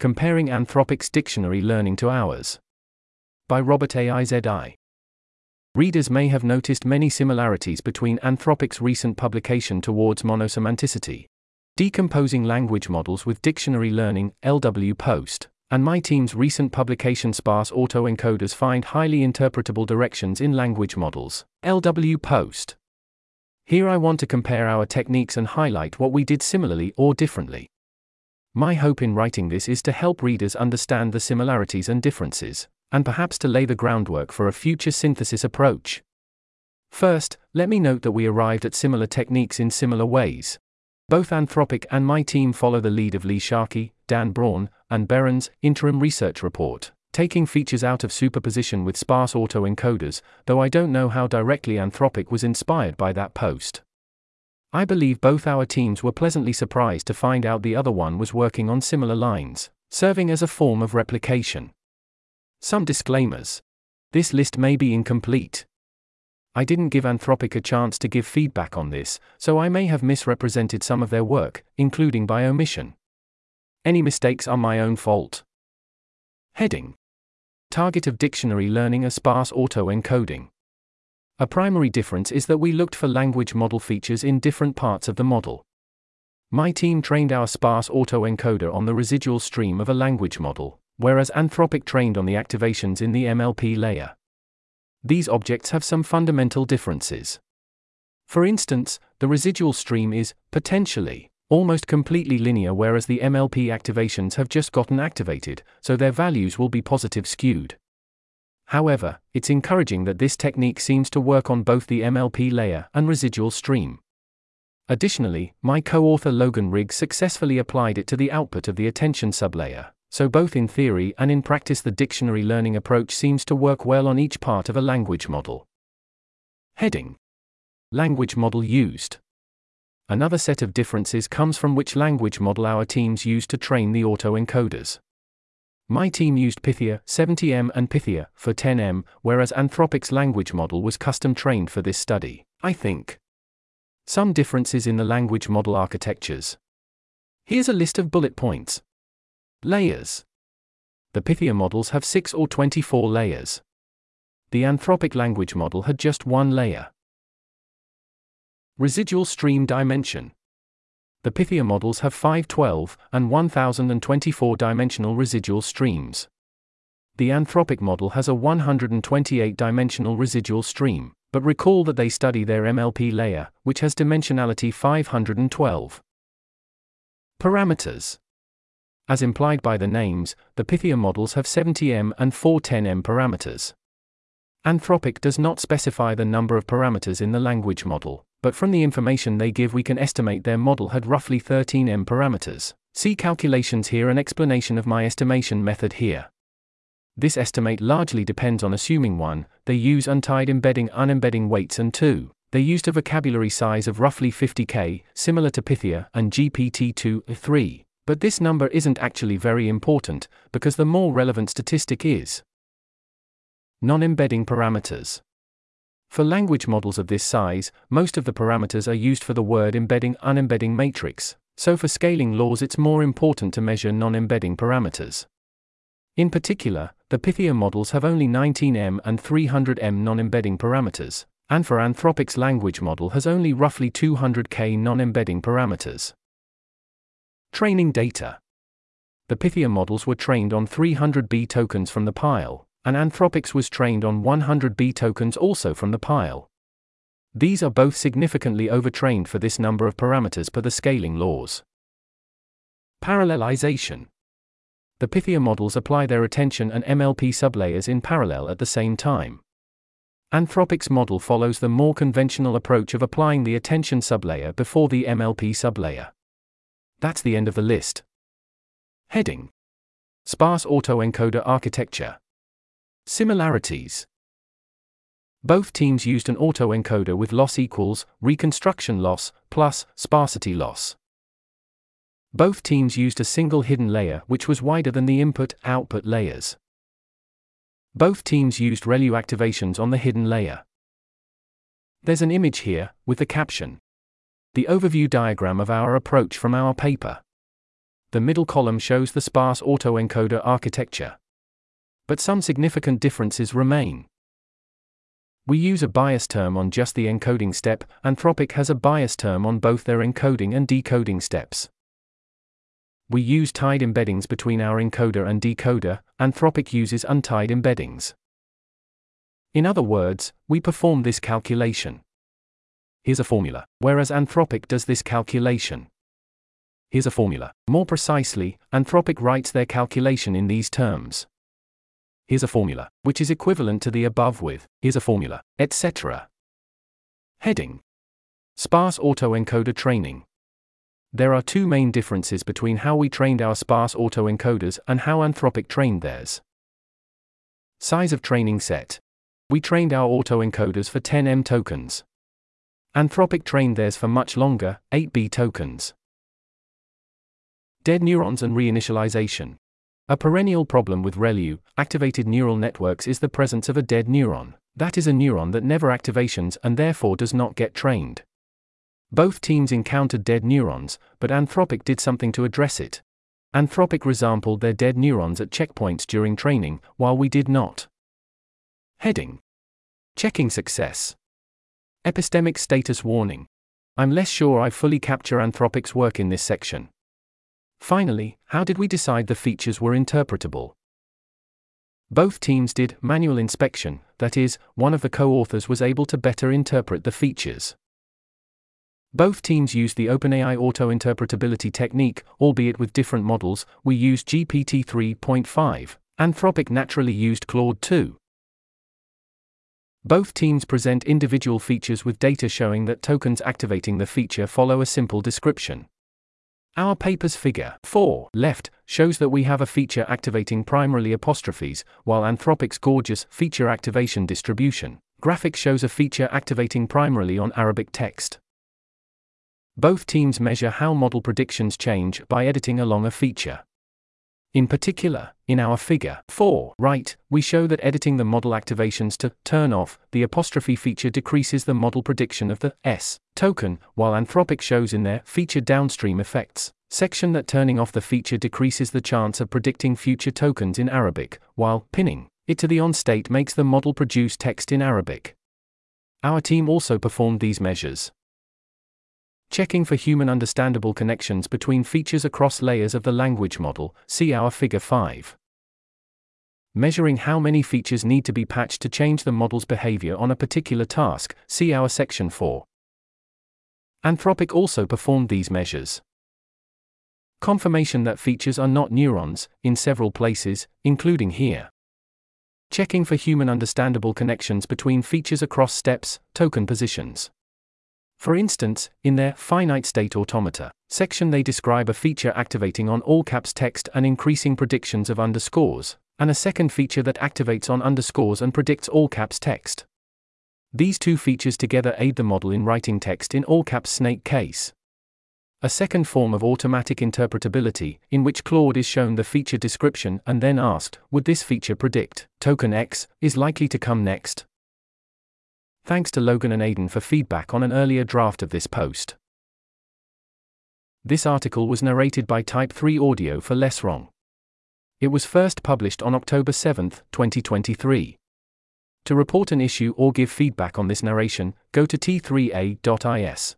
Comparing Anthropic's Dictionary Learning to Ours. By Robert A. Readers may have noticed many similarities between Anthropic's recent publication towards monosemanticity, Decomposing Language Models with Dictionary Learning, LW Post, and my team's recent publication Sparse Autoencoders Find Highly Interpretable Directions in Language Models, LW Post. Here I want to compare our techniques and highlight what we did similarly or differently. My hope in writing this is to help readers understand the similarities and differences, and perhaps to lay the groundwork for a future synthesis approach. First, let me note that we arrived at similar techniques in similar ways. Both Anthropic and my team follow the lead of Lee Sharkey, Dan Braun, and beren's interim research report, taking features out of superposition with sparse autoencoders, though I don't know how directly Anthropic was inspired by that post. I believe both our teams were pleasantly surprised to find out the other one was working on similar lines, serving as a form of replication. Some disclaimers. This list may be incomplete. I didn't give Anthropic a chance to give feedback on this, so I may have misrepresented some of their work, including by omission. Any mistakes are my own fault. Heading Target of dictionary learning a sparse auto encoding. A primary difference is that we looked for language model features in different parts of the model. My team trained our sparse autoencoder on the residual stream of a language model, whereas Anthropic trained on the activations in the MLP layer. These objects have some fundamental differences. For instance, the residual stream is, potentially, almost completely linear, whereas the MLP activations have just gotten activated, so their values will be positive skewed. However, it's encouraging that this technique seems to work on both the MLP layer and residual stream. Additionally, my co author Logan Riggs successfully applied it to the output of the attention sublayer, so both in theory and in practice, the dictionary learning approach seems to work well on each part of a language model. Heading Language model used. Another set of differences comes from which language model our teams use to train the autoencoders. My team used Pythia 70M and Pythia 410M, whereas Anthropic's language model was custom trained for this study, I think. Some differences in the language model architectures. Here's a list of bullet points. Layers. The Pythia models have 6 or 24 layers. The Anthropic language model had just one layer. Residual stream dimension. The Pythia models have 512 and 1024 dimensional residual streams. The Anthropic model has a 128 dimensional residual stream, but recall that they study their MLP layer, which has dimensionality 512. Parameters As implied by the names, the Pythia models have 70M and 410M parameters. Anthropic does not specify the number of parameters in the language model but from the information they give, we can estimate their model had roughly 13m parameters. See calculations here and explanation of my estimation method here. This estimate largely depends on assuming 1, they use untied embedding unembedding weights, and 2, they used a vocabulary size of roughly 50k, similar to Pythia and GPT-2 3. But this number isn't actually very important, because the more relevant statistic is non embedding parameters. For language models of this size, most of the parameters are used for the word embedding unembedding matrix, so for scaling laws it's more important to measure non-embedding parameters. In particular, the Pythia models have only 19M and 300M non-embedding parameters, and for Anthropic's language model has only roughly 200k non-embedding parameters. Training data. The Pythia models were trained on 300B tokens from the pile, and Anthropics was trained on 100B tokens also from the pile. These are both significantly overtrained for this number of parameters per the scaling laws. Parallelization. The Pythia models apply their attention and MLP sublayers in parallel at the same time. Anthropic's model follows the more conventional approach of applying the attention sublayer before the MLP sublayer. That's the end of the list. Heading Sparse autoencoder architecture. Similarities Both teams used an autoencoder with loss equals reconstruction loss plus sparsity loss. Both teams used a single hidden layer which was wider than the input output layers. Both teams used ReLU activations on the hidden layer. There's an image here, with the caption The overview diagram of our approach from our paper. the middle column shows the sparse autoencoder architecture. But some significant differences remain. We use a bias term on just the encoding step, Anthropic has a bias term on both their encoding and decoding steps. We use tied embeddings between our encoder and decoder, Anthropic uses untied embeddings. In other words, we perform this calculation. Here's a formula, whereas Anthropic does this calculation. Here's a formula. More precisely, Anthropic writes their calculation in these terms here's a formula, which is equivalent to the above with, here's a formula, etc. Heading Sparse autoencoder training. There are two main differences between how we trained our sparse autoencoders and how Anthropic trained theirs. Size of training set. We trained our autoencoders for 10M tokens. Anthropic trained theirs for much longer, 8B tokens. Dead neurons and reinitialization. A perennial problem with ReLU, activated neural networks is the presence of a dead neuron. That is a neuron that never activations and therefore does not get trained. Both teams encountered dead neurons, but Anthropic did something to address it. Anthropic resampled their dead neurons at checkpoints during training, while we did not. Heading Checking success. Epistemic status warning. I'm less sure I fully capture Anthropic's work in this section. Finally, how did we decide the features were interpretable? Both teams did manual inspection, that is, one of the co authors was able to better interpret the features. Both teams used the OpenAI auto interpretability technique, albeit with different models. We used GPT 3.5. Anthropic naturally used Claude 2. Both teams present individual features with data showing that tokens activating the feature follow a simple description. Our paper's figure 4 left shows that we have a feature activating primarily apostrophes, while Anthropic's gorgeous feature activation distribution graphic shows a feature activating primarily on Arabic text. Both teams measure how model predictions change by editing along a feature. In particular, in our figure 4 right, we show that editing the model activations to turn off the apostrophe feature decreases the model prediction of the S token, while Anthropic shows in their feature downstream effects section that turning off the feature decreases the chance of predicting future tokens in Arabic, while pinning it to the on state makes the model produce text in Arabic. Our team also performed these measures checking for human understandable connections between features across layers of the language model, see our figure 5. Measuring how many features need to be patched to change the model's behavior on a particular task, see our section 4. Anthropic also performed these measures. Confirmation that features are not neurons, in several places, including here. Checking for human understandable connections between features across steps, token positions. For instance, in their finite state automata section, they describe a feature activating on all caps text and increasing predictions of underscores, and a second feature that activates on underscores and predicts all caps text. These two features together aid the model in writing text in all caps snake case. A second form of automatic interpretability, in which Claude is shown the feature description and then asked, would this feature predict, token X, is likely to come next? Thanks to Logan and Aidan for feedback on an earlier draft of this post. This article was narrated by Type 3 Audio for Less Wrong. It was first published on October 7, 2023. To report an issue or give feedback on this narration, go to t3a.is.